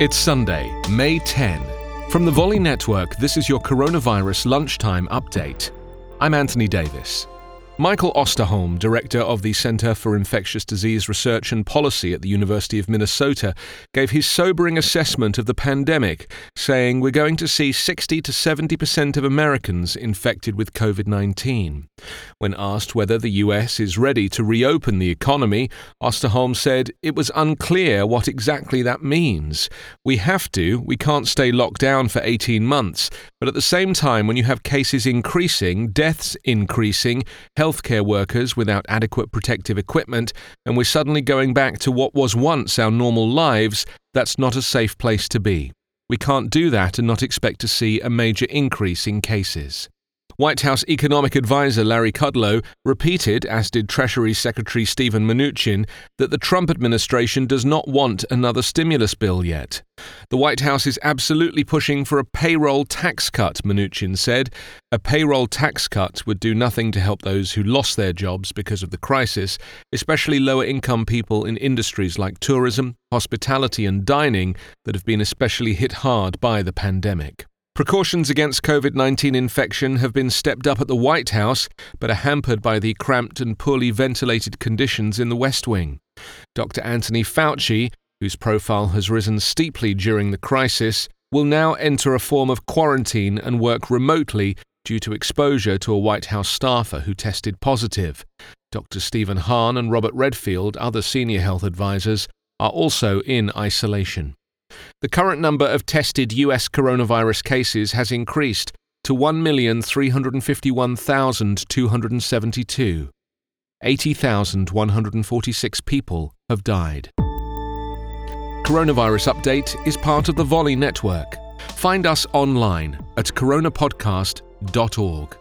It's Sunday, May 10. From the Volley Network, this is your coronavirus lunchtime update. I'm Anthony Davis. Michael Osterholm, director of the Center for Infectious Disease Research and Policy at the University of Minnesota, gave his sobering assessment of the pandemic, saying we're going to see 60 to 70% of Americans infected with COVID 19. When asked whether the US is ready to reopen the economy, Osterholm said it was unclear what exactly that means. We have to, we can't stay locked down for 18 months, but at the same time, when you have cases increasing, deaths increasing, healthcare workers without adequate protective equipment, and we're suddenly going back to what was once our normal lives, that's not a safe place to be. We can't do that and not expect to see a major increase in cases. White House economic advisor Larry Kudlow repeated, as did Treasury Secretary Steven Mnuchin, that the Trump administration does not want another stimulus bill yet. The White House is absolutely pushing for a payroll tax cut, Mnuchin said. A payroll tax cut would do nothing to help those who lost their jobs because of the crisis, especially lower income people in industries like tourism, hospitality, and dining that have been especially hit hard by the pandemic. Precautions against COVID 19 infection have been stepped up at the White House, but are hampered by the cramped and poorly ventilated conditions in the West Wing. Dr. Anthony Fauci, whose profile has risen steeply during the crisis, will now enter a form of quarantine and work remotely due to exposure to a White House staffer who tested positive. Dr. Stephen Hahn and Robert Redfield, other senior health advisors, are also in isolation. The current number of tested US coronavirus cases has increased to 1,351,272. 80,146 people have died. Coronavirus Update is part of the Volley Network. Find us online at coronapodcast.org.